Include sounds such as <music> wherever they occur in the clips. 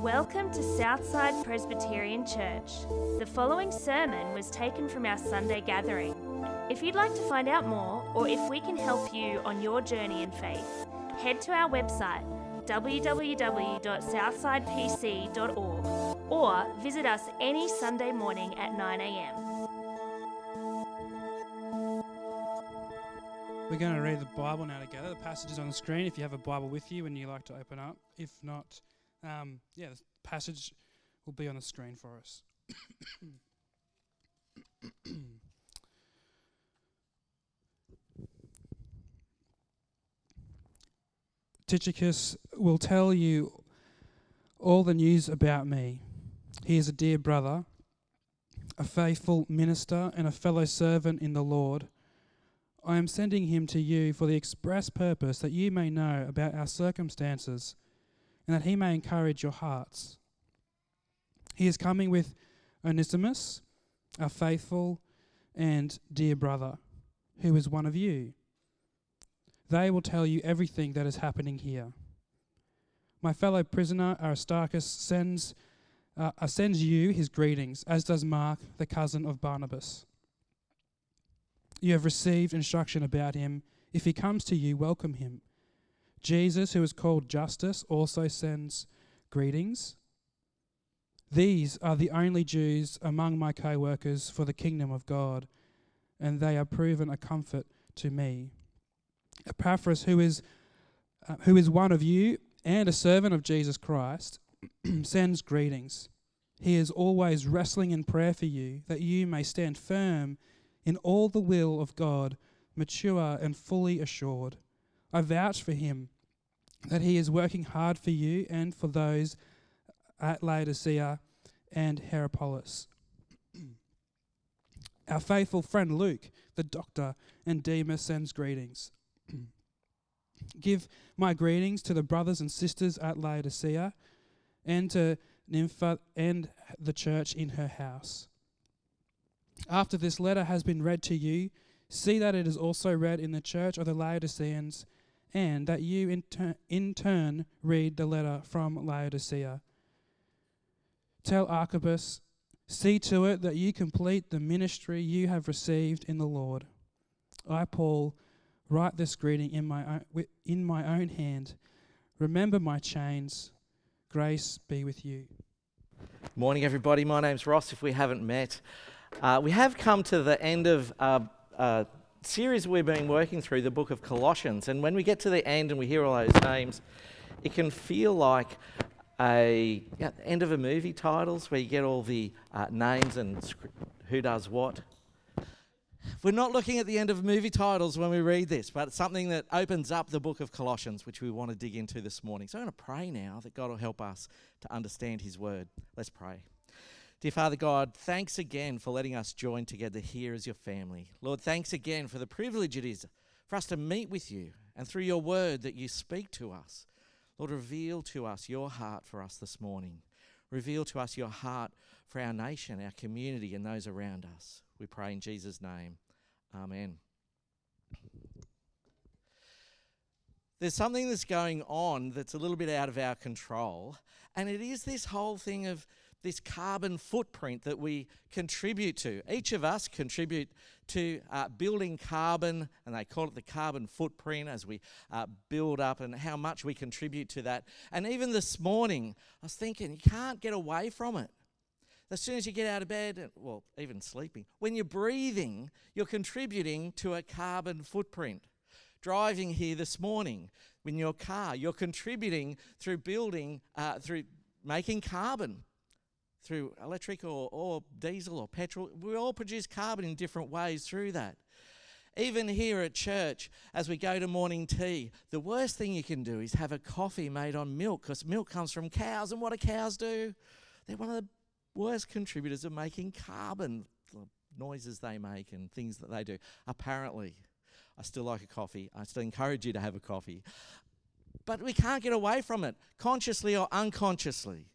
Welcome to Southside Presbyterian Church. The following sermon was taken from our Sunday gathering. If you'd like to find out more, or if we can help you on your journey in faith, head to our website www.southsidepc.org or visit us any Sunday morning at 9am. We're going to read the Bible now together. The passage is on the screen if you have a Bible with you and you like to open up. If not, um, yeah, the passage will be on the screen for us. <coughs> Tychicus will tell you all the news about me. He is a dear brother, a faithful minister, and a fellow servant in the Lord. I am sending him to you for the express purpose that you may know about our circumstances and that he may encourage your hearts. He is coming with Onesimus, a faithful and dear brother, who is one of you. They will tell you everything that is happening here. My fellow prisoner Aristarchus sends, uh, sends you his greetings, as does Mark, the cousin of Barnabas. You have received instruction about him. If he comes to you, welcome him. Jesus, who is called Justus, also sends greetings. These are the only Jews among my co workers for the kingdom of God, and they are proven a comfort to me. Epaphras, who is, uh, who is one of you and a servant of Jesus Christ, <clears throat> sends greetings. He is always wrestling in prayer for you, that you may stand firm in all the will of God, mature and fully assured. I vouch for him that he is working hard for you and for those at Laodicea and Hierapolis. <clears throat> Our faithful friend Luke, the doctor, and Demas sends greetings. <clears throat> Give my greetings to the brothers and sisters at Laodicea and to Nympha and the church in her house. After this letter has been read to you, see that it is also read in the church of the Laodiceans, and that you in, ter- in turn read the letter from Laodicea. Tell Archippus, see to it that you complete the ministry you have received in the Lord. I, Paul, write this greeting in my own, in my own hand. Remember my chains. Grace be with you. Morning, everybody. My name's Ross. If we haven't met, uh, we have come to the end of a, a series we've been working through, the book of Colossians. And when we get to the end and we hear all those names, it can feel like a yeah, end of a movie titles where you get all the uh, names and who does what. We're not looking at the end of movie titles when we read this, but it's something that opens up the book of Colossians, which we want to dig into this morning. So I'm going to pray now that God will help us to understand His word. Let's pray. Dear Father God, thanks again for letting us join together here as your family. Lord, thanks again for the privilege it is for us to meet with you and through your word that you speak to us. Lord, reveal to us your heart for us this morning. Reveal to us your heart for our nation, our community, and those around us. We pray in Jesus' name. Amen. There's something that's going on that's a little bit out of our control, and it is this whole thing of this carbon footprint that we contribute to. Each of us contribute to uh, building carbon, and they call it the carbon footprint as we uh, build up and how much we contribute to that. And even this morning, I was thinking, you can't get away from it. As soon as you get out of bed, well, even sleeping, when you're breathing, you're contributing to a carbon footprint. Driving here this morning in your car, you're contributing through building, uh, through making carbon through electric or, or diesel or petrol. We all produce carbon in different ways through that. Even here at church, as we go to morning tea, the worst thing you can do is have a coffee made on milk because milk comes from cows. And what do cows do? They're one of the worst contributors of making carbon, the noises they make and things that they do. Apparently, I still like a coffee. I still encourage you to have a coffee. But we can't get away from it, consciously or unconsciously.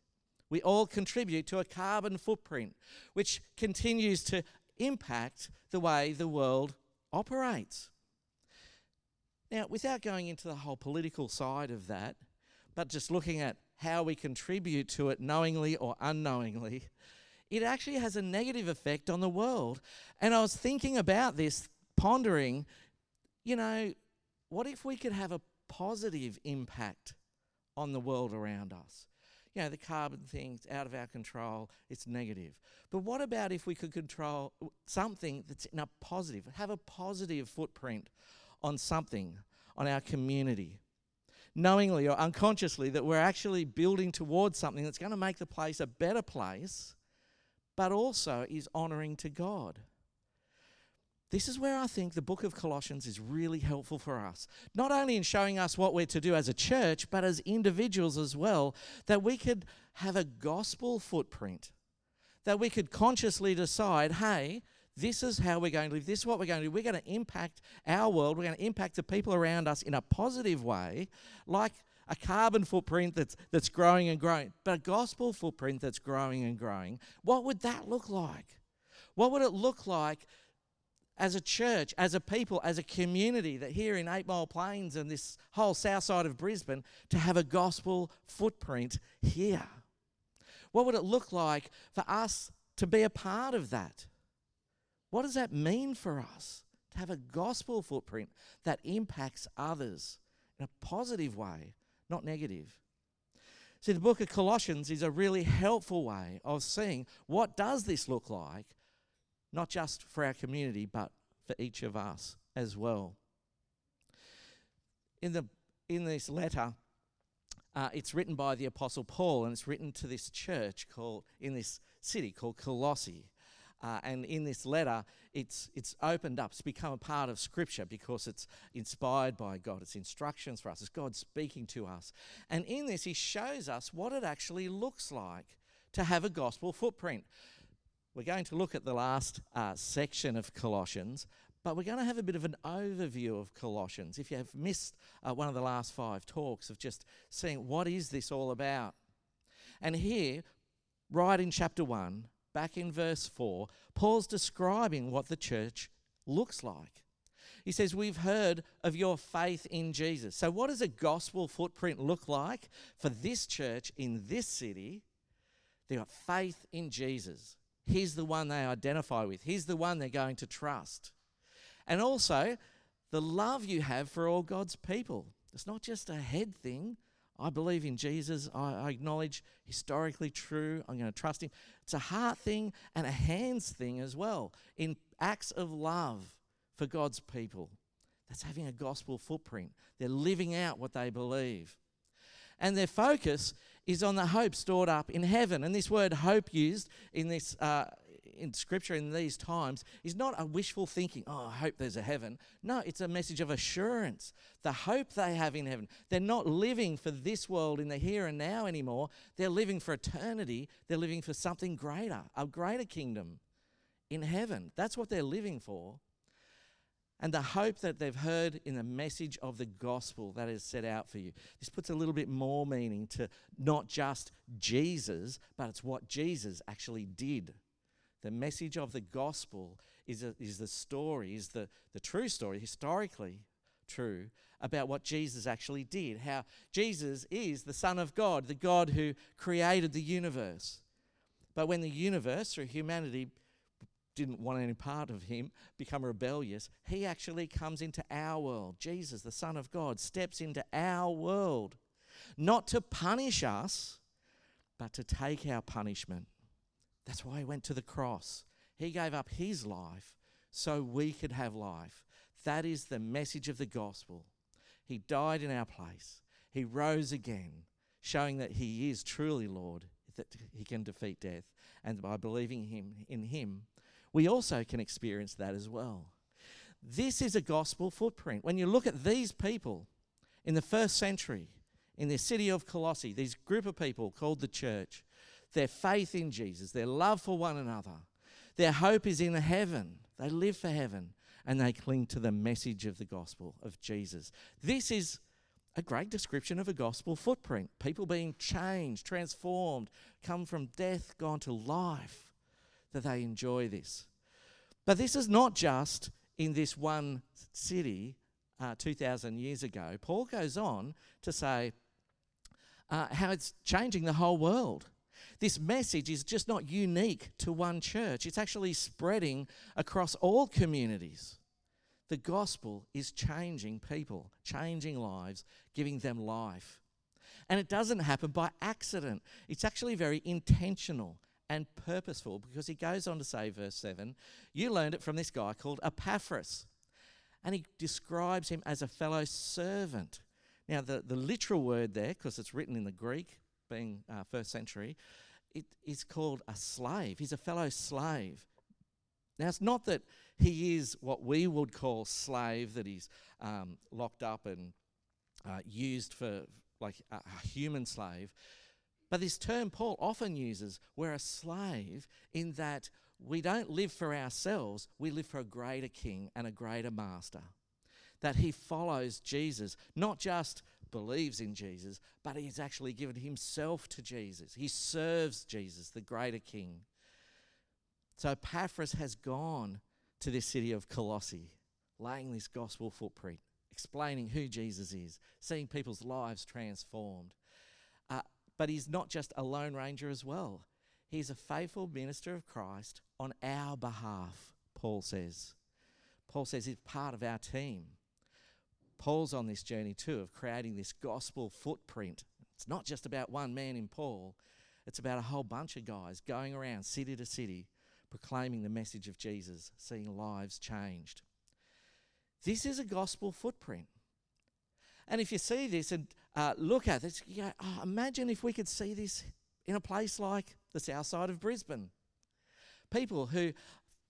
We all contribute to a carbon footprint, which continues to impact the way the world operates. Now, without going into the whole political side of that, but just looking at how we contribute to it knowingly or unknowingly, it actually has a negative effect on the world. And I was thinking about this, pondering, you know, what if we could have a positive impact on the world around us? You know, the carbon thing's out of our control, it's negative. But what about if we could control something that's in a positive, have a positive footprint on something, on our community? Knowingly or unconsciously, that we're actually building towards something that's going to make the place a better place, but also is honouring to God. This is where I think the book of Colossians is really helpful for us. Not only in showing us what we're to do as a church, but as individuals as well, that we could have a gospel footprint, that we could consciously decide hey, this is how we're going to live, this is what we're going to do. We're going to impact our world, we're going to impact the people around us in a positive way, like a carbon footprint that's, that's growing and growing, but a gospel footprint that's growing and growing. What would that look like? What would it look like? As a church, as a people, as a community that here in Eight Mile Plains and this whole south side of Brisbane to have a gospel footprint here? What would it look like for us to be a part of that? What does that mean for us to have a gospel footprint that impacts others in a positive way, not negative? See, the book of Colossians is a really helpful way of seeing what does this look like not just for our community, but for each of us as well. In, the, in this letter, uh, it's written by the Apostle Paul, and it's written to this church called in this city called Colossae. Uh, and in this letter, it's, it's opened up, it's become a part of Scripture because it's inspired by God. It's instructions for us, it's God speaking to us. And in this, He shows us what it actually looks like to have a gospel footprint. We're going to look at the last uh, section of Colossians, but we're going to have a bit of an overview of Colossians. If you have missed uh, one of the last five talks of just seeing what is this all about. And here, right in chapter 1, back in verse 4, Paul's describing what the church looks like. He says, We've heard of your faith in Jesus. So, what does a gospel footprint look like for this church in this city? They've got faith in Jesus. He's the one they identify with, He's the one they're going to trust. And also, the love you have for all God's people. It's not just a head thing. I believe in Jesus. I, acknowledge historically true. I'm going to trust Him. It's a heart thing and a hands thing as well. In acts of love for God's people. That's having a gospel footprint. They're living out what they believe. And their focus is on the hope stored up in heaven. And this word hope used in this uh, in scripture in these times is not a wishful thinking, oh, I hope there's a heaven. No, it's a message of assurance. The hope they have in heaven. They're not living for this world in the here and now anymore. They're living for eternity. They're living for something greater, a greater kingdom in heaven. That's what they're living for and the hope that they've heard in the message of the gospel that is set out for you. This puts a little bit more meaning to not just Jesus, but it's what Jesus actually did. The message of the gospel is, a, is the story, is the, the true story, historically true, about what Jesus actually did. How Jesus is the Son of God, the God who created the universe. But when the universe, through humanity, didn't want any part of him, become rebellious, he actually comes into our world. Jesus, the Son of God, steps into our world, not to punish us, but to take our punishment. That's why he went to the cross. He gave up his life so we could have life. That is the message of the gospel. He died in our place, he rose again, showing that he is truly Lord, that he can defeat death. And by believing him in him, we also can experience that as well. This is a gospel footprint. When you look at these people in the first century, in the city of Colossae, these group of people called the church, their faith in Jesus, their love for one another, their hope is in heaven. They live for heaven and they cling to the message of the gospel of Jesus. This is a great description of a gospel footprint. People being changed, transformed, come from death, gone to life that they enjoy this. But this is not just in this one city uh, 2,000 years ago. Paul goes on to say, uh, how it's changing the whole world. This message is just not unique to one church, it's actually spreading across all communities. The gospel is changing people, changing lives, giving them life. And it doesn't happen by accident, it's actually very intentional and purposeful because he goes on to say, verse 7, you learned it from this guy called Epaphras. And he describes him as a fellow servant. Now, the, the literal word there, because it's written in the Greek, being uh, first century, it is called a slave. He's a fellow slave. Now, it's not that he is what we would call slave, that he's um, locked up and uh, used for like a, a human slave. But this term Paul often uses, we're a slave in that we don't live for ourselves, we live for a greater king and a greater master. That he follows Jesus, not just believes in Jesus, but he's actually given himself to Jesus. He serves Jesus, the greater king. So Epaphras has gone to this city of Colossae, laying this gospel footprint, explaining who Jesus is, seeing people's lives transformed. But he's not just a lone ranger as well. He's a faithful minister of Christ on our behalf, Paul says. Paul says he's part of our team. Paul's on this journey too of creating this gospel footprint. It's not just about one man in Paul, it's about a whole bunch of guys going around city to city proclaiming the message of Jesus, seeing lives changed. This is a gospel footprint. And if you see this and uh, look at this, you go, oh, imagine if we could see this in a place like the south side of Brisbane. People who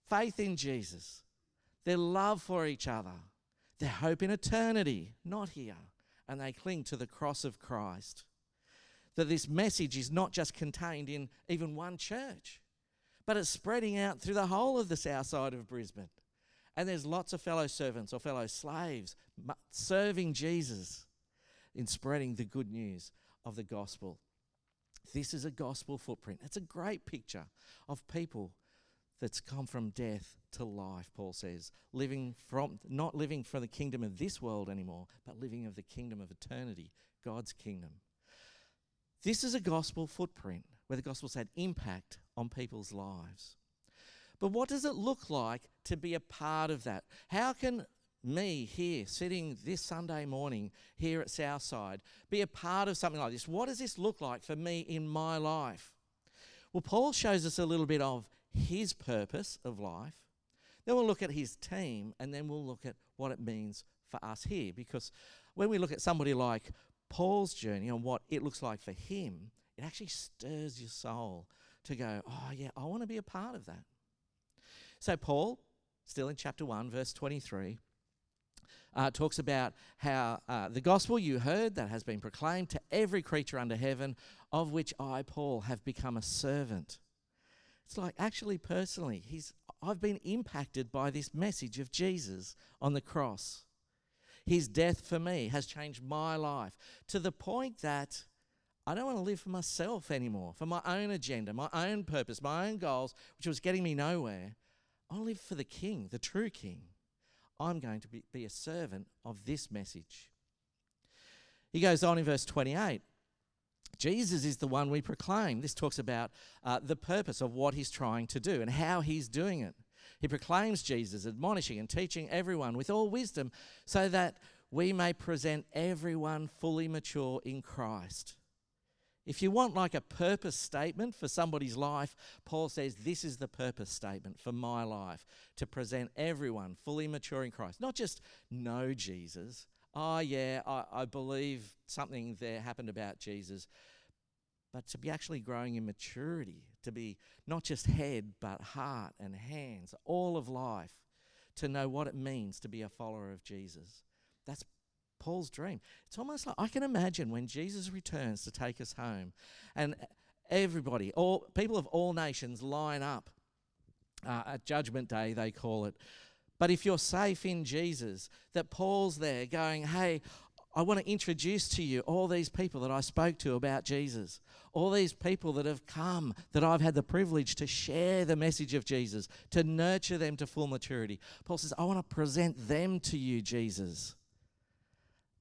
faith in Jesus, their love for each other, their hope in eternity, not here, and they cling to the cross of Christ. That this message is not just contained in even one church, but it's spreading out through the whole of the south side of Brisbane. And there's lots of fellow servants or fellow slaves serving Jesus in spreading the good news of the gospel. This is a gospel footprint. It's a great picture of people that's come from death to life, Paul says, living from not living for the kingdom of this world anymore, but living of the kingdom of eternity, God's kingdom. This is a gospel footprint where the gospel's had impact on people's lives. But what does it look like to be a part of that? How can me here, sitting this Sunday morning here at Southside, be a part of something like this? What does this look like for me in my life? Well, Paul shows us a little bit of his purpose of life. Then we'll look at his team, and then we'll look at what it means for us here. Because when we look at somebody like Paul's journey and what it looks like for him, it actually stirs your soul to go, oh, yeah, I want to be a part of that. So, Paul, still in chapter 1, verse 23, uh, talks about how uh, the gospel you heard that has been proclaimed to every creature under heaven, of which I, Paul, have become a servant. It's like actually, personally, he's, I've been impacted by this message of Jesus on the cross. His death for me has changed my life to the point that I don't want to live for myself anymore, for my own agenda, my own purpose, my own goals, which was getting me nowhere. I live for the King, the true King. I'm going to be, be a servant of this message. He goes on in verse 28 Jesus is the one we proclaim. This talks about uh, the purpose of what he's trying to do and how he's doing it. He proclaims Jesus, admonishing and teaching everyone with all wisdom, so that we may present everyone fully mature in Christ. If you want like a purpose statement for somebody's life, Paul says this is the purpose statement for my life to present everyone fully mature in Christ. Not just know Jesus. Oh, yeah, I, I believe something there happened about Jesus. But to be actually growing in maturity, to be not just head, but heart and hands, all of life, to know what it means to be a follower of Jesus. That's Paul's dream. It's almost like I can imagine when Jesus returns to take us home and everybody, all people of all nations line up uh, at Judgment Day, they call it. But if you're safe in Jesus, that Paul's there going, hey, I want to introduce to you all these people that I spoke to about Jesus, all these people that have come, that I've had the privilege to share the message of Jesus, to nurture them to full maturity. Paul says, I want to present them to you, Jesus.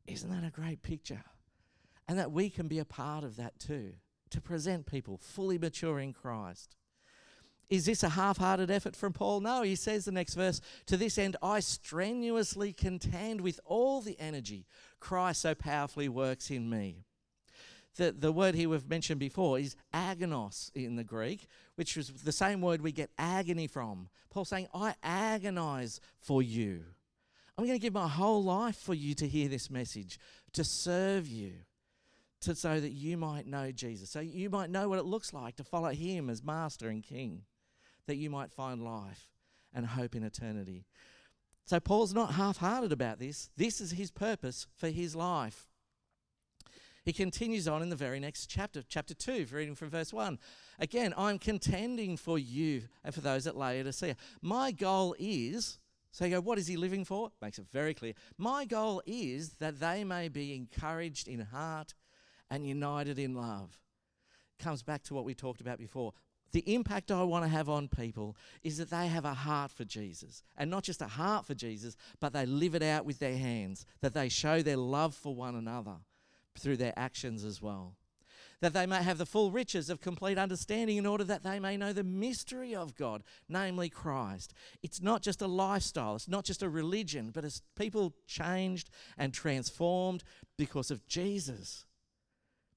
Isn't that a great picture? and that we can be a part of that too, to present people fully mature in Christ. Is this a half hearted effort from Paul? No, he says the next verse To this end, I strenuously contend with all the energy Christ so powerfully works in me. The, the word here we've mentioned before is agonos in the Greek, which is the same word we get agony from. Paul saying, I agonize for you. I'm going to give my whole life for you to hear this message, to serve you, to, so that you might know Jesus, so you might know what it looks like to follow Him as Master and King, that you might find life and hope in eternity. So Paul's not half hearted about this. This is his purpose for his life. He continues on in the very next chapter, chapter 2, reading from verse 1. Again, I'm contending for you and for those at Laodicea. My goal is so you go, what is he living for? Makes it very clear. My goal is that they may be encouraged in heart and united in love. Comes back to what we talked about before. The impact I want to have on people is that they have a heart for Jesus. And not just a heart for Jesus, but they live it out with their hands, that they show their love for one another through their actions as well that they may have the full riches of complete understanding in order that they may know the mystery of God, namely Christ. It's not just a lifestyle, it's not just a religion, but it's people changed and transformed because of Jesus,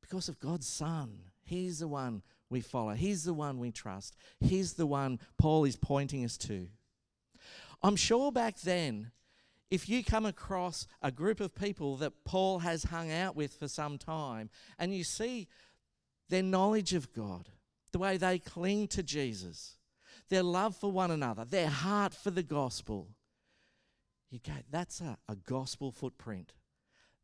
because of God's Son. He's the one we follow, He's the one we trust, He's the one Paul is pointing us to. I'm sure back then, if you come across a group of people that Paul has hung out with for some time and you see their knowledge of God, the way they cling to Jesus, their love for one another, their heart for the gospel. You go, that's a, a gospel footprint.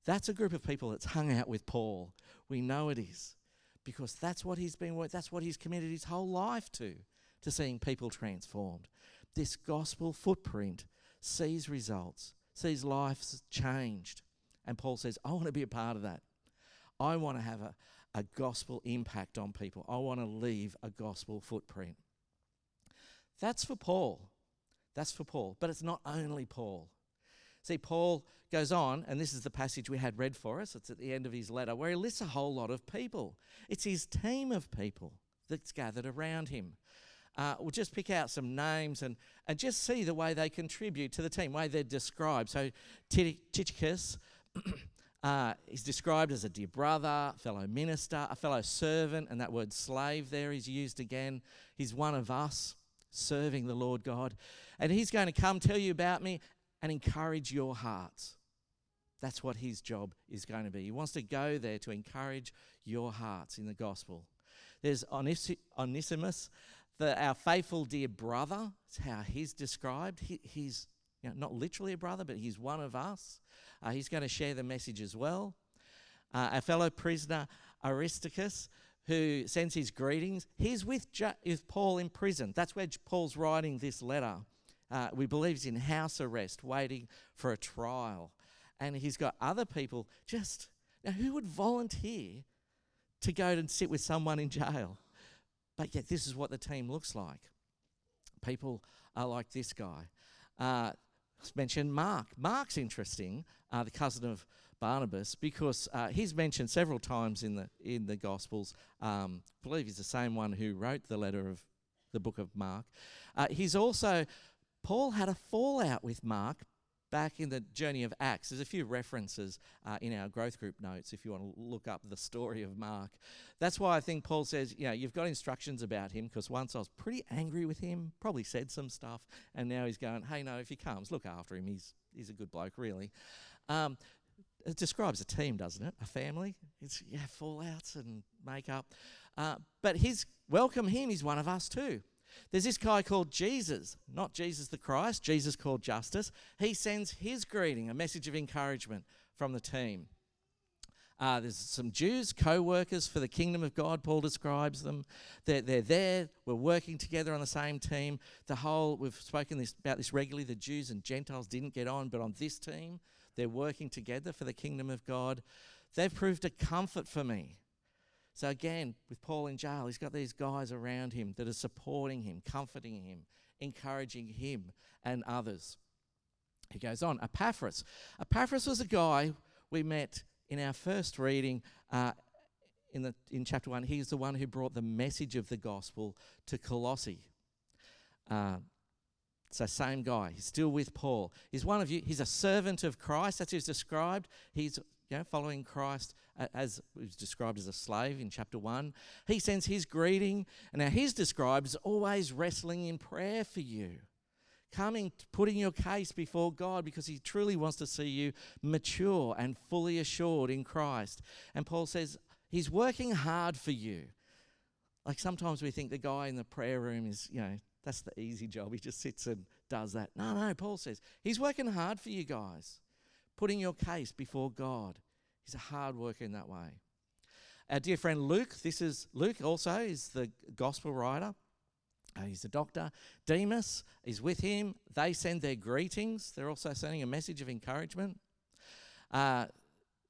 That's a group of people that's hung out with Paul. We know it is because that's what he's been that's what he's committed his whole life to to seeing people transformed this gospel footprint sees results sees lives changed and paul says i want to be a part of that i want to have a, a gospel impact on people. I want to leave a gospel footprint. That's for Paul. That's for Paul. But it's not only Paul. See, Paul goes on, and this is the passage we had read for us. It's at the end of his letter, where he lists a whole lot of people. It's his team of people that's gathered around him. Uh, we'll just pick out some names and, and just see the way they contribute to the team, the way they're described. So, Tychicus, Uh, he's described as a dear brother, fellow minister, a fellow servant, and that word slave there is used again. He's one of us serving the Lord God. And he's going to come tell you about me and encourage your hearts. That's what his job is going to be. He wants to go there to encourage your hearts in the gospel. There's Onesimus, the, our faithful dear brother. That's how he's described. He, he's you know, not literally a brother, but he's one of us. Uh, he's going to share the message as well. Uh, our fellow prisoner Aristarchus, who sends his greetings, he's with, with Paul in prison. That's where Paul's writing this letter. Uh, we believe he's in house arrest, waiting for a trial. And he's got other people just. Now, who would volunteer to go and sit with someone in jail? But yet, this is what the team looks like. People are like this guy. Uh, mentioned Mark. Mark's interesting, uh, the cousin of Barnabas, because uh, he's mentioned several times in the in the Gospels. Um, I believe he's the same one who wrote the letter of the book of Mark. Uh, he's also Paul had a fallout with Mark back in the journey of Acts. There's a few references uh, in our growth group notes if you want to look up the story of Mark. That's why I think Paul says, you know, you've got instructions about him because once I was pretty angry with him, probably said some stuff, and now he's going, hey, no, if he comes, look after him. He's, he's a good bloke, really. Um, it describes a team, doesn't it? A family. It's yeah, fallouts and makeup. Uh, but his welcome him. He's one of us too. There's this guy called Jesus, not Jesus the Christ, Jesus called Justus. He sends his greeting, a message of encouragement from the team. Uh, there's some Jews, co workers for the kingdom of God, Paul describes them. They're, they're there, we're working together on the same team. The whole, we've spoken this, about this regularly, the Jews and Gentiles didn't get on, but on this team, they're working together for the kingdom of God. They've proved a comfort for me. So again, with Paul in jail, he's got these guys around him that are supporting him, comforting him, encouraging him and others. He goes on, Epaphras. Epaphras was a guy we met in our first reading, uh, in, the, in chapter 1, he's the one who brought the message of the gospel to Colossae. Uh, so, same guy. He's still with Paul. He's one of you. He's a servant of Christ. That's he's described. He's you know, following Christ as was described as a slave in chapter 1. He sends his greeting. And now he's described as always wrestling in prayer for you coming, putting your case before God because He truly wants to see you mature and fully assured in Christ. And Paul says He's working hard for you. Like sometimes we think the guy in the prayer room is, you know, that's the easy job. He just sits and does that. No, no, Paul says He's working hard for you guys, putting your case before God. He's a hard worker in that way. Our dear friend Luke, this is Luke also is the gospel writer. Uh, he's a doctor. Demas is with him. They send their greetings. They're also sending a message of encouragement. Uh,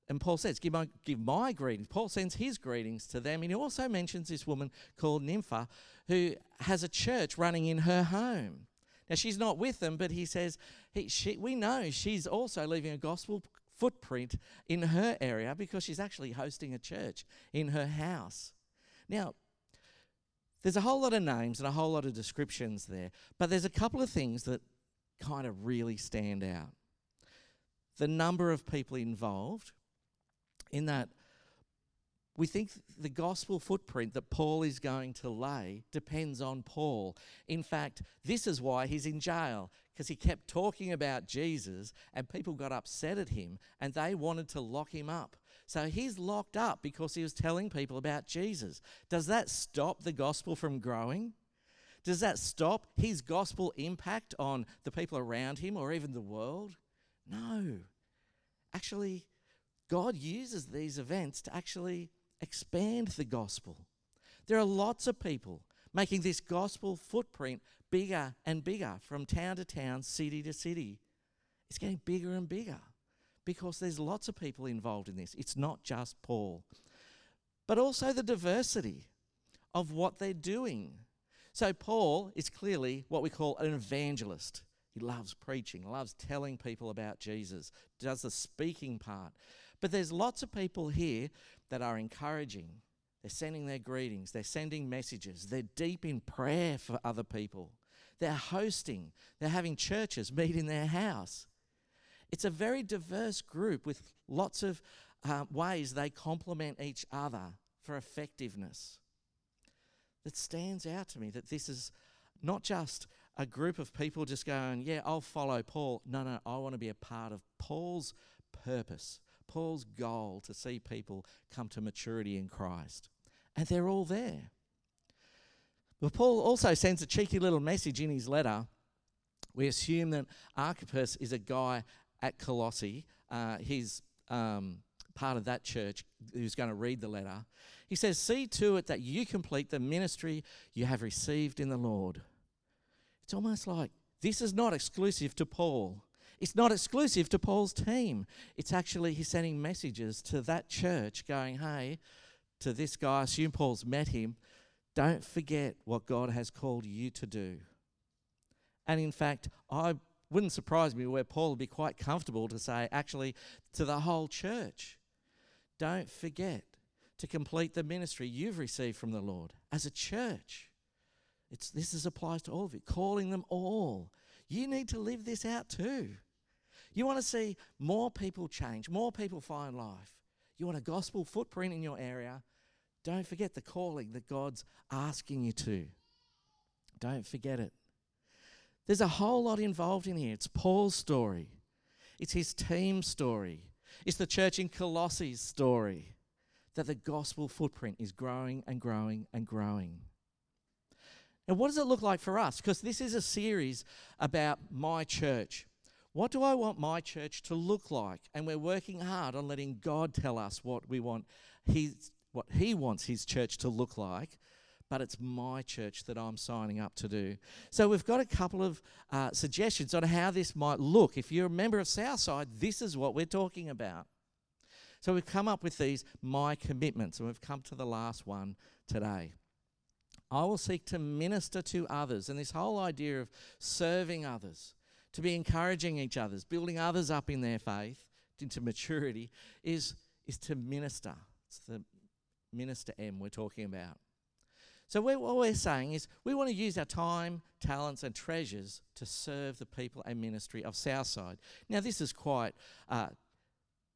and Paul says, give my, give my greetings. Paul sends his greetings to them. And he also mentions this woman called Nympha who has a church running in her home. Now, she's not with them, but he says, he, she, we know she's also leaving a gospel footprint in her area because she's actually hosting a church in her house. Now, there's a whole lot of names and a whole lot of descriptions there, but there's a couple of things that kind of really stand out. The number of people involved, in that we think the gospel footprint that Paul is going to lay depends on Paul. In fact, this is why he's in jail, because he kept talking about Jesus and people got upset at him and they wanted to lock him up. So he's locked up because he was telling people about Jesus. Does that stop the gospel from growing? Does that stop his gospel impact on the people around him or even the world? No. Actually, God uses these events to actually expand the gospel. There are lots of people making this gospel footprint bigger and bigger from town to town, city to city. It's getting bigger and bigger because there's lots of people involved in this. It's not just Paul, but also the diversity of what they're doing. So, Paul is clearly what we call an evangelist. He loves preaching, loves telling people about Jesus, does the speaking part. But there's lots of people here that are encouraging. They're sending their greetings, they're sending messages, they're deep in prayer for other people. They're hosting, they're having churches <laughs> meet in their house. It's a very diverse group with lots of uh, ways they complement each other for effectiveness. That stands out to me that this is not just a group of people just going, Yeah, I'll follow Paul. No, no, I want to be a part of Paul's purpose, Paul's goal to see people come to maturity in Christ. And they're all there. But Paul also sends a cheeky little message in his letter. We assume that Archippus is a guy at Colossae. Uh, he's um, part of that church who's going to read the letter. He says, See to it that you complete the ministry you have received in the Lord. It's almost like this is not exclusive to Paul. It's not exclusive to Paul's team. It's actually he's sending messages to that church going, hey, to this guy, I assume Paul's met him, don't forget what God has called you to do. And in fact, I wouldn't surprise me where Paul would be quite comfortable to say, actually, to the whole church, don't forget to complete the ministry you've received from the Lord as a church. It's, this is, applies to all of you, calling them all. You need to live this out too. You want to see more people change, more people find life. You want a gospel footprint in your area. Don't forget the calling that God's asking you to. Don't forget it. There's a whole lot involved in here. It's Paul's story, it's his team story, it's the church in Colossae story that the gospel footprint is growing and growing and growing. Now, what does it look like for us? Because this is a series about my church. What do I want my church to look like? And we're working hard on letting God tell us what we want his, what He wants His church to look like but it's my church that I'm signing up to do. So we've got a couple of uh, suggestions on how this might look. If you're a member of Southside, this is what we're talking about. So we've come up with these my commitments, and we've come to the last one today. I will seek to minister to others, and this whole idea of serving others, to be encouraging each other, building others up in their faith into maturity, is is to minister. It's the minister M we're talking about. So we're, what we're saying is we want to use our time, talents, and treasures to serve the people and ministry of Southside. Now, this is quite, uh,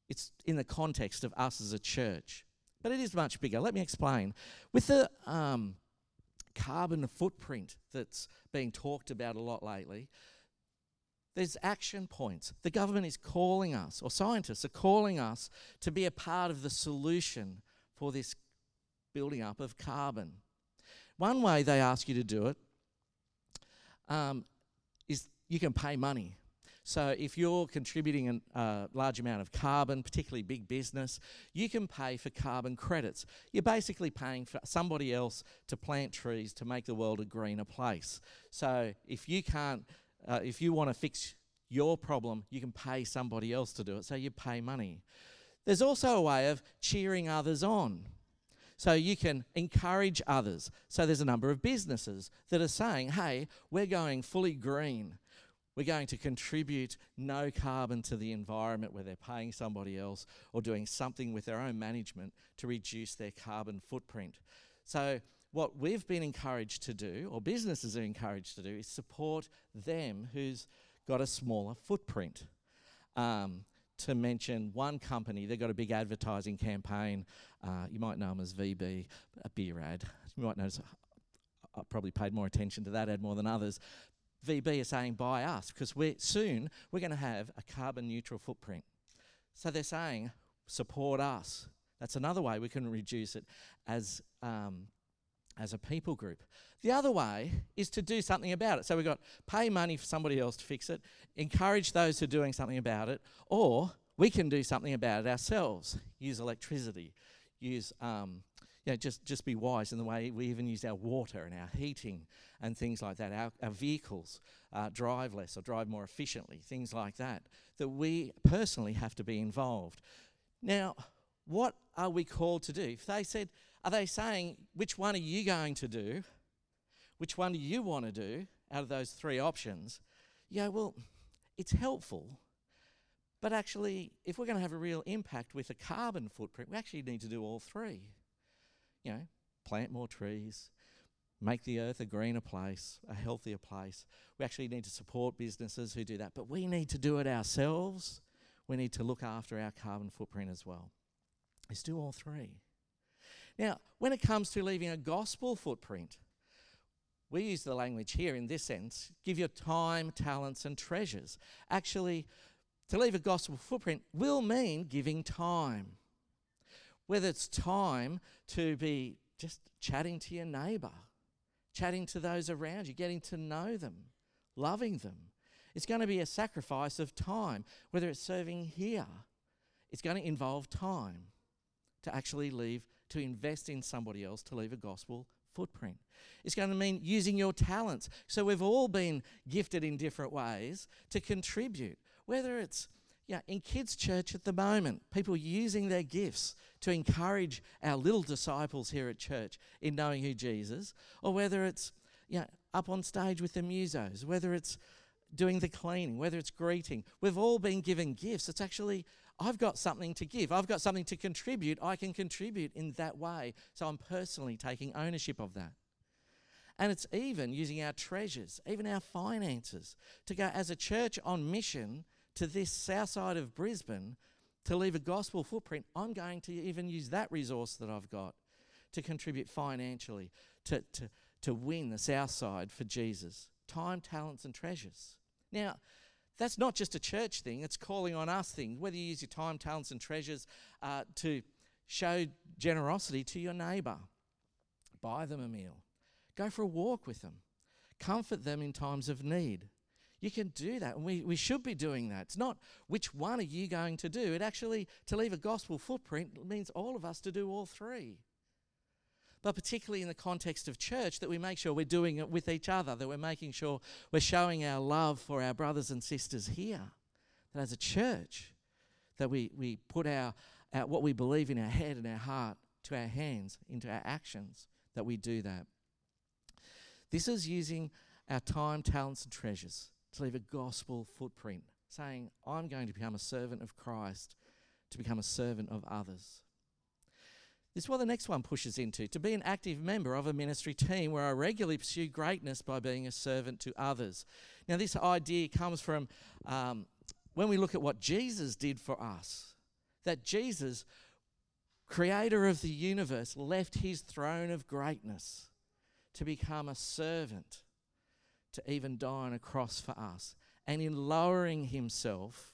it's in the context of us as a church, but it is much bigger. Let me explain. With the um, carbon footprint that's being talked about a lot lately, there's action points. The government is calling us, or scientists are calling us, to be a part of the solution for this building up of carbon. One way they ask you to do it um, is you can pay money. So if you're contributing a uh, large amount of carbon, particularly big business, you can pay for carbon credits. You're basically paying for somebody else to plant trees to make the world a greener place. So if you can't, uh, if you want to fix your problem, you can pay somebody else to do it. So you pay money. There's also a way of cheering others on. So you can encourage others. So there's a number of businesses that are saying, hey, we're going fully green. We're going to contribute no carbon to the environment where they're paying somebody else or doing something with their own management to reduce their carbon footprint. So, what we've been encouraged to do, or businesses are encouraged to do, is support them who's got a smaller footprint. Um, to mention one company, they've got a big advertising campaign. Uh, you might know them as VB, a beer ad. You might notice I probably paid more attention to that ad more than others. VB are saying buy us because we're soon we're going to have a carbon neutral footprint. So they're saying support us. That's another way we can reduce it as um, as a people group. The other way is to do something about it. So we've got pay money for somebody else to fix it, encourage those who are doing something about it, or we can do something about it ourselves. Use electricity, use um, you know, just, just be wise in the way we even use our water and our heating and things like that. Our, our vehicles uh, drive less or drive more efficiently, things like that, that we personally have to be involved. Now, what are we called to do? If they said, are they saying, which one are you going to do? Which one do you want to do out of those three options? Yeah, well, it's helpful. But actually, if we're going to have a real impact with a carbon footprint, we actually need to do all three you know, plant more trees, make the earth a greener place, a healthier place. We actually need to support businesses who do that, but we need to do it ourselves. We need to look after our carbon footprint as well. Let's do all three. Now, when it comes to leaving a gospel footprint, we use the language here in this sense give your time, talents, and treasures. Actually, to leave a gospel footprint will mean giving time whether it's time to be just chatting to your neighbor, chatting to those around you, getting to know them, loving them. It's going to be a sacrifice of time, whether it's serving here. It's going to involve time to actually leave, to invest in somebody else, to leave a gospel footprint. It's going to mean using your talents. So we've all been gifted in different ways to contribute, whether it's yeah, in kids' church at the moment, people using their gifts to encourage our little disciples here at church in knowing who Jesus, or whether it's yeah, up on stage with the musos, whether it's doing the cleaning, whether it's greeting. We've all been given gifts. It's actually, I've got something to give, I've got something to contribute. I can contribute in that way. So I'm personally taking ownership of that. And it's even using our treasures, even our finances, to go as a church on mission to this south side of Brisbane to leave a gospel footprint, I'm going to even use that resource that I've got to contribute financially to, to, to win the south side for Jesus. Time, talents, and treasures. Now, that's not just a church thing, it's calling on us thing. Whether you use your time, talents, and treasures uh, to show generosity to your neighbour, buy them a meal, go for a walk with them, comfort them in times of need. You can do that, and we, we should be doing that. It's not which one are you going to do. It actually, to leave a gospel footprint, means all of us to do all three. But particularly in the context of church, that we make sure we're doing it with each other, that we're making sure we're showing our love for our brothers and sisters here. That as a church, that we, we put our, our what we believe in our head and our heart to our hands, into our actions, that we do that. This is using our time, talents, and treasures to leave a gospel footprint, saying, I'm going to become a servant of Christ to become a servant of others. This is what the next one pushes into to be an active member of a ministry team where I regularly pursue greatness by being a servant to others. Now, this idea comes from um, when we look at what Jesus did for us, that Jesus, creator of the universe, left his throne of greatness to become a servant, to even die on a cross for us. And in lowering himself,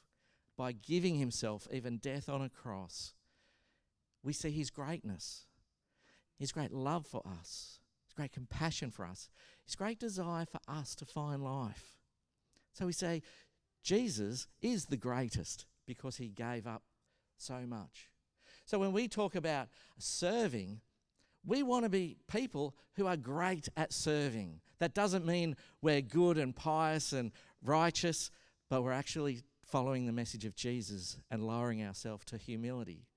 by giving himself even death on a cross, we see his greatness, his great love for us, his great compassion for us, his great desire for us to find life. So we say, Jesus is the greatest because he gave up so much. So when we talk about serving, we want to be people who are great at serving. That doesn't mean we're good and pious and righteous, but we're actually following the message of Jesus and lowering ourselves to humility.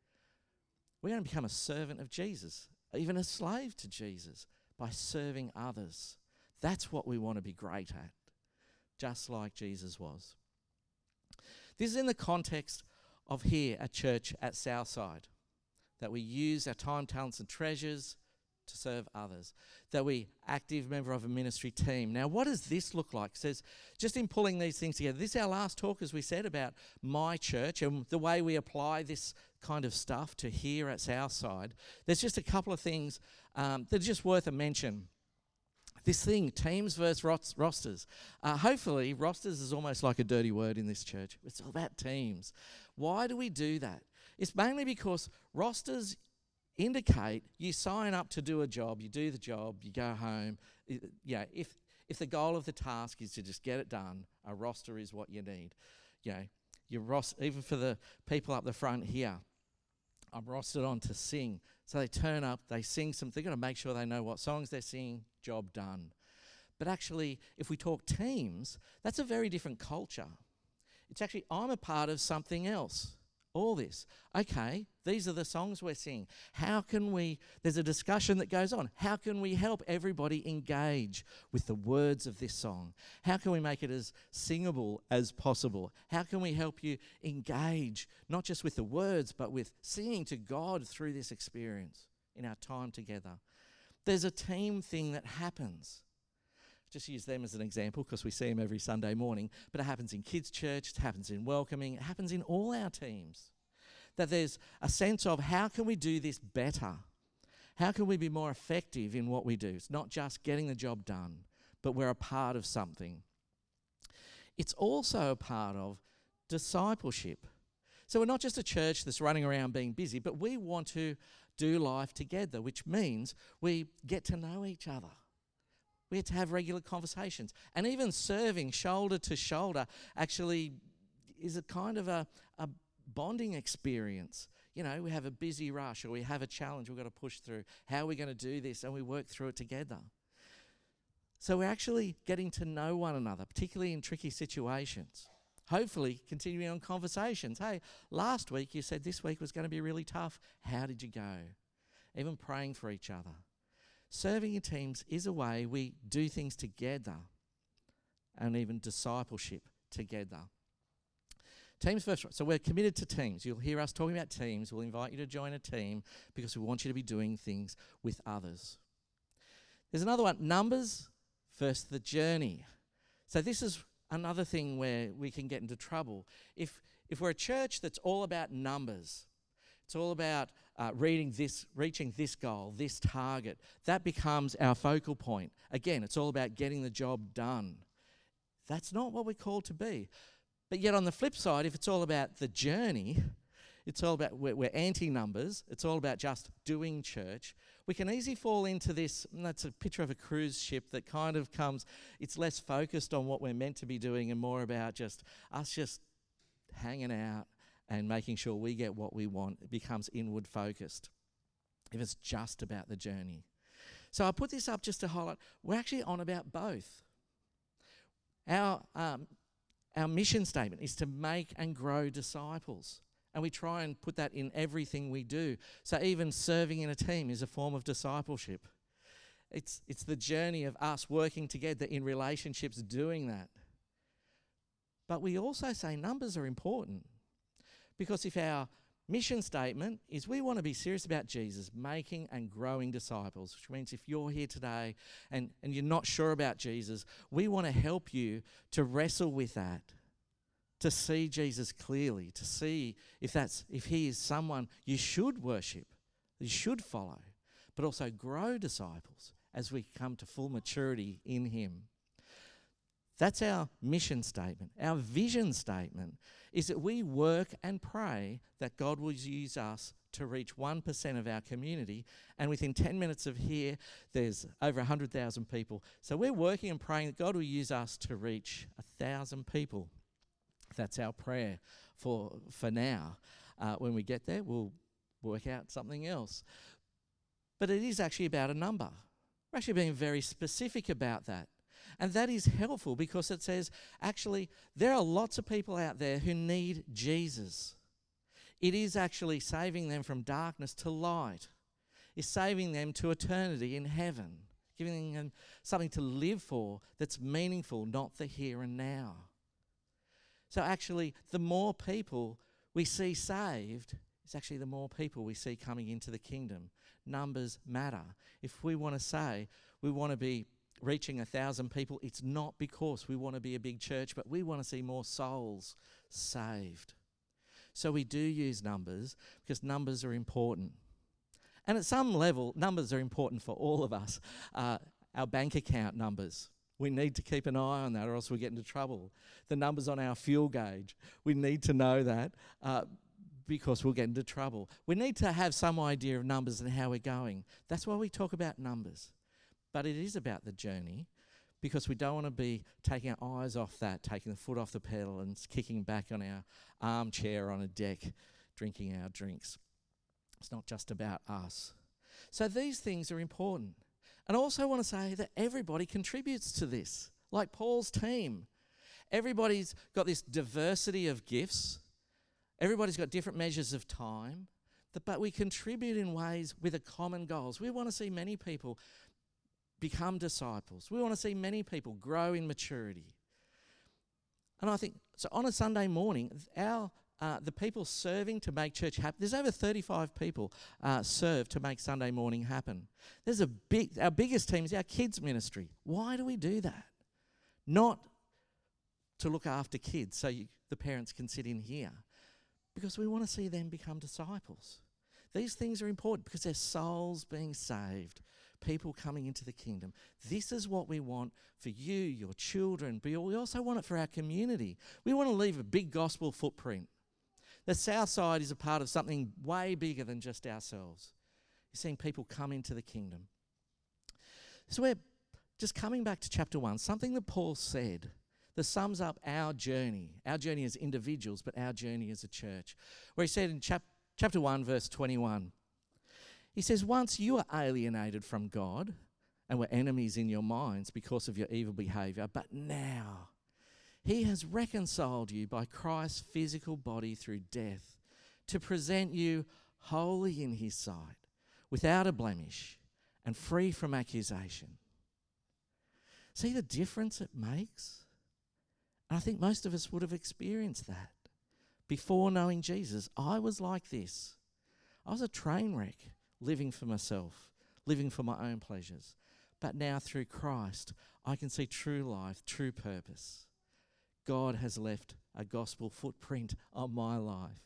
We're going to become a servant of Jesus, even a slave to Jesus, by serving others. That's what we want to be great at, just like Jesus was. This is in the context of here at church at Southside, that we use our time, talents, and treasures to serve others, that we active member of a ministry team. Now, what does this look like? It says just in pulling these things together. This is our last talk, as we said, about my church and the way we apply this kind of stuff to here at Southside. There's just a couple of things um, that are just worth a mention. This thing, teams versus rosters. Uh, hopefully, rosters is almost like a dirty word in this church. It's all about teams. Why do we do that? It's mainly because rosters indicate you sign up to do a job, you do the job, you go home. Yeah, if if the goal of the task is to just get it done, a roster is what you need. You know, your roster, even for the people up the front here, I'm rostered on to sing. So they turn up, they sing some, they're going to make sure they know what songs they're singing, job done. But actually, if we talk teams, that's a very different culture. It's actually, I'm a part of something else all this. Okay, these are the songs we're singing. How can we, there's a discussion that goes on. How can we help everybody engage with the words of this song? How can we make it as singable as possible? How can we help you engage, not just with the words, but with singing to God through this experience in our time together? There's a team thing that happens just use them as an example because we see them every Sunday morning, but it happens in kids' church, it happens in welcoming, it happens in all our teams. That there's a sense of how can we do this better? How can we be more effective in what we do? It's not just getting the job done, but we're a part of something. It's also a part of discipleship. So we're not just a church that's running around being busy, but we want to do life together, which means we get to know each other. We had to have regular conversations. And even serving shoulder to shoulder actually is a kind of a, a bonding experience. You know, we have a busy rush or we have a challenge we've got to push through. How are we going to do this? And we work through it together. So we're actually getting to know one another, particularly in tricky situations. Hopefully, continuing on conversations. Hey, last week you said this week was going to be really tough. How did you go? Even praying for each other. Serving in teams is a way we do things together and even discipleship together. Teams first. So we're committed to teams. You'll hear us talking about teams. We'll invite you to join a team because we want you to be doing things with others. There's another one numbers first the journey. So this is another thing where we can get into trouble. If, if we're a church that's all about numbers, it's all about uh, reading this, reaching this goal, this target. That becomes our focal point. Again, it's all about getting the job done. That's not what we're called to be. But yet, on the flip side, if it's all about the journey, it's all about we're, we're anti numbers, it's all about just doing church, we can easily fall into this. that's a picture of a cruise ship that kind of comes, it's less focused on what we're meant to be doing and more about just us just hanging out and making sure we get what we want. It becomes inward focused if it's just about the journey. So I put this up just to highlight we're actually on about both. Our, um, our mission statement is to make and grow disciples. And we try and put that in everything we do. So even serving in a team is a form of discipleship. It's, it's the journey of us working together in relationships doing that. But we also say numbers are important. Because if our mission statement is we want to be serious about Jesus, making and growing disciples, which means if you're here today and, and you're not sure about Jesus, we want to help you to wrestle with that, to see Jesus clearly, to see if that's if he is someone you should worship, you should follow, but also grow disciples as we come to full maturity in him. That's our mission statement. Our vision statement is that we work and pray that God will use us to reach 1% of our community. And within 10 minutes of here, there's over 100,000 people. So we're working and praying that God will use us to reach 1,000 people. That's our prayer for, for now. Uh, when we get there, we'll work out something else. But it is actually about a number. We're actually being very specific about that. And that is helpful because it says, actually, there are lots of people out there who need Jesus. It is actually saving them from darkness to light, is saving them to eternity in heaven, giving them something to live for that's meaningful, not the here and now. So, actually, the more people we see saved, is actually the more people we see coming into the kingdom. Numbers matter. If we want to say we want to be reaching a thousand people, it's not because we want to be a big church, but we want to see more souls saved. So we do use numbers because numbers are important. And at some level, numbers are important for all of us. Uh, our bank account numbers. We need to keep an eye on that or else we get into trouble. The numbers on our fuel gauge. We need to know that uh, because we'll get into trouble. We need to have some idea of numbers and how we're going. That's why we talk about numbers. But it is about the journey because we don't want to be taking our eyes off that, taking the foot off the pedal and kicking back on our armchair on a deck, drinking our drinks. It's not just about us. So these things are important. And I also want to say that everybody contributes to this, like Paul's team. Everybody's got this diversity of gifts, everybody's got different measures of time, but we contribute in ways with a common goals. We want to see many people become disciples. We want to see many people grow in maturity. And I think so on a Sunday morning, our uh, the people serving to make church happen. There's over 35 people uh, serve to make Sunday morning happen. There's a big, our biggest team is our kids ministry. Why do we do that? Not to look after kids so you, the parents can sit in here, because we want to see them become disciples. These things are important because their souls being saved people coming into the kingdom. This is what we want for you, your children, but we also want it for our community. We want to leave a big gospel footprint. The South Side is a part of something way bigger than just ourselves. You're seeing people come into the kingdom. So we're just coming back to chapter 1, something that Paul said that sums up our journey, our journey as individuals, but our journey as a church, where he said in chap- chapter 1, verse 21. He says, Once you were alienated from God and were enemies in your minds because of your evil behavior, but now he has reconciled you by Christ's physical body through death to present you holy in his sight, without a blemish and free from accusation. See the difference it makes? I think most of us would have experienced that before knowing Jesus. I was like this. I was a train wreck living for myself, living for my own pleasures. But now through Christ, I can see true life, true purpose. God has left a gospel footprint on my life.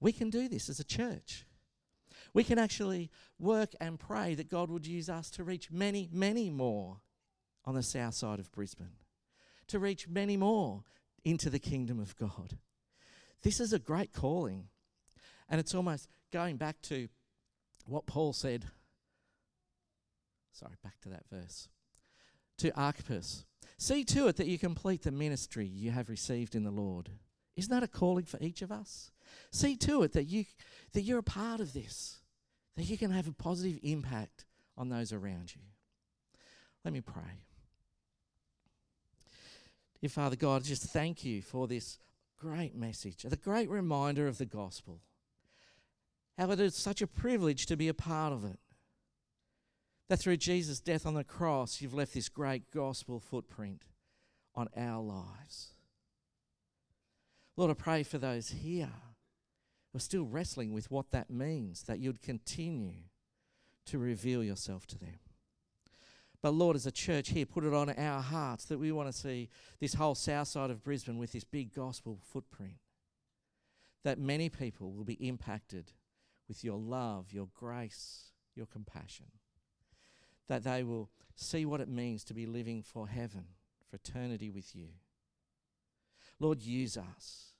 We can do this as a church. We can actually work and pray that God would use us to reach many, many more on the south side of Brisbane, to reach many more into the kingdom of God. This is a great calling. And it's almost going back to what Paul said. Sorry, back to that verse. To Archippus See to it that you complete the ministry you have received in the Lord. Isn't that a calling for each of us? See to it that you that you're a part of this, that you can have a positive impact on those around you. Let me pray. Dear Father God, just thank you for this great message, the great reminder of the gospel how it is such a privilege to be a part of it. That through Jesus' death on the cross, you've left this great gospel footprint on our lives. Lord, I pray for those here. Who are still wrestling with what that means, that you'd continue to reveal yourself to them. But Lord, as a church here, put it on our hearts that we want to see this whole south side of Brisbane with this big gospel footprint. That many people will be impacted with your love, your grace, your compassion. That they will see what it means to be living for heaven, for eternity with you. Lord, use us.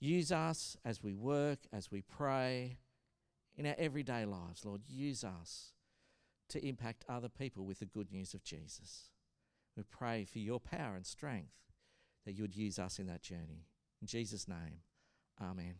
Use us as we work, as we pray, in our everyday lives. Lord, use us to impact other people with the good news of Jesus. We pray for your power and strength that you would use us in that journey. In Jesus' name, amen.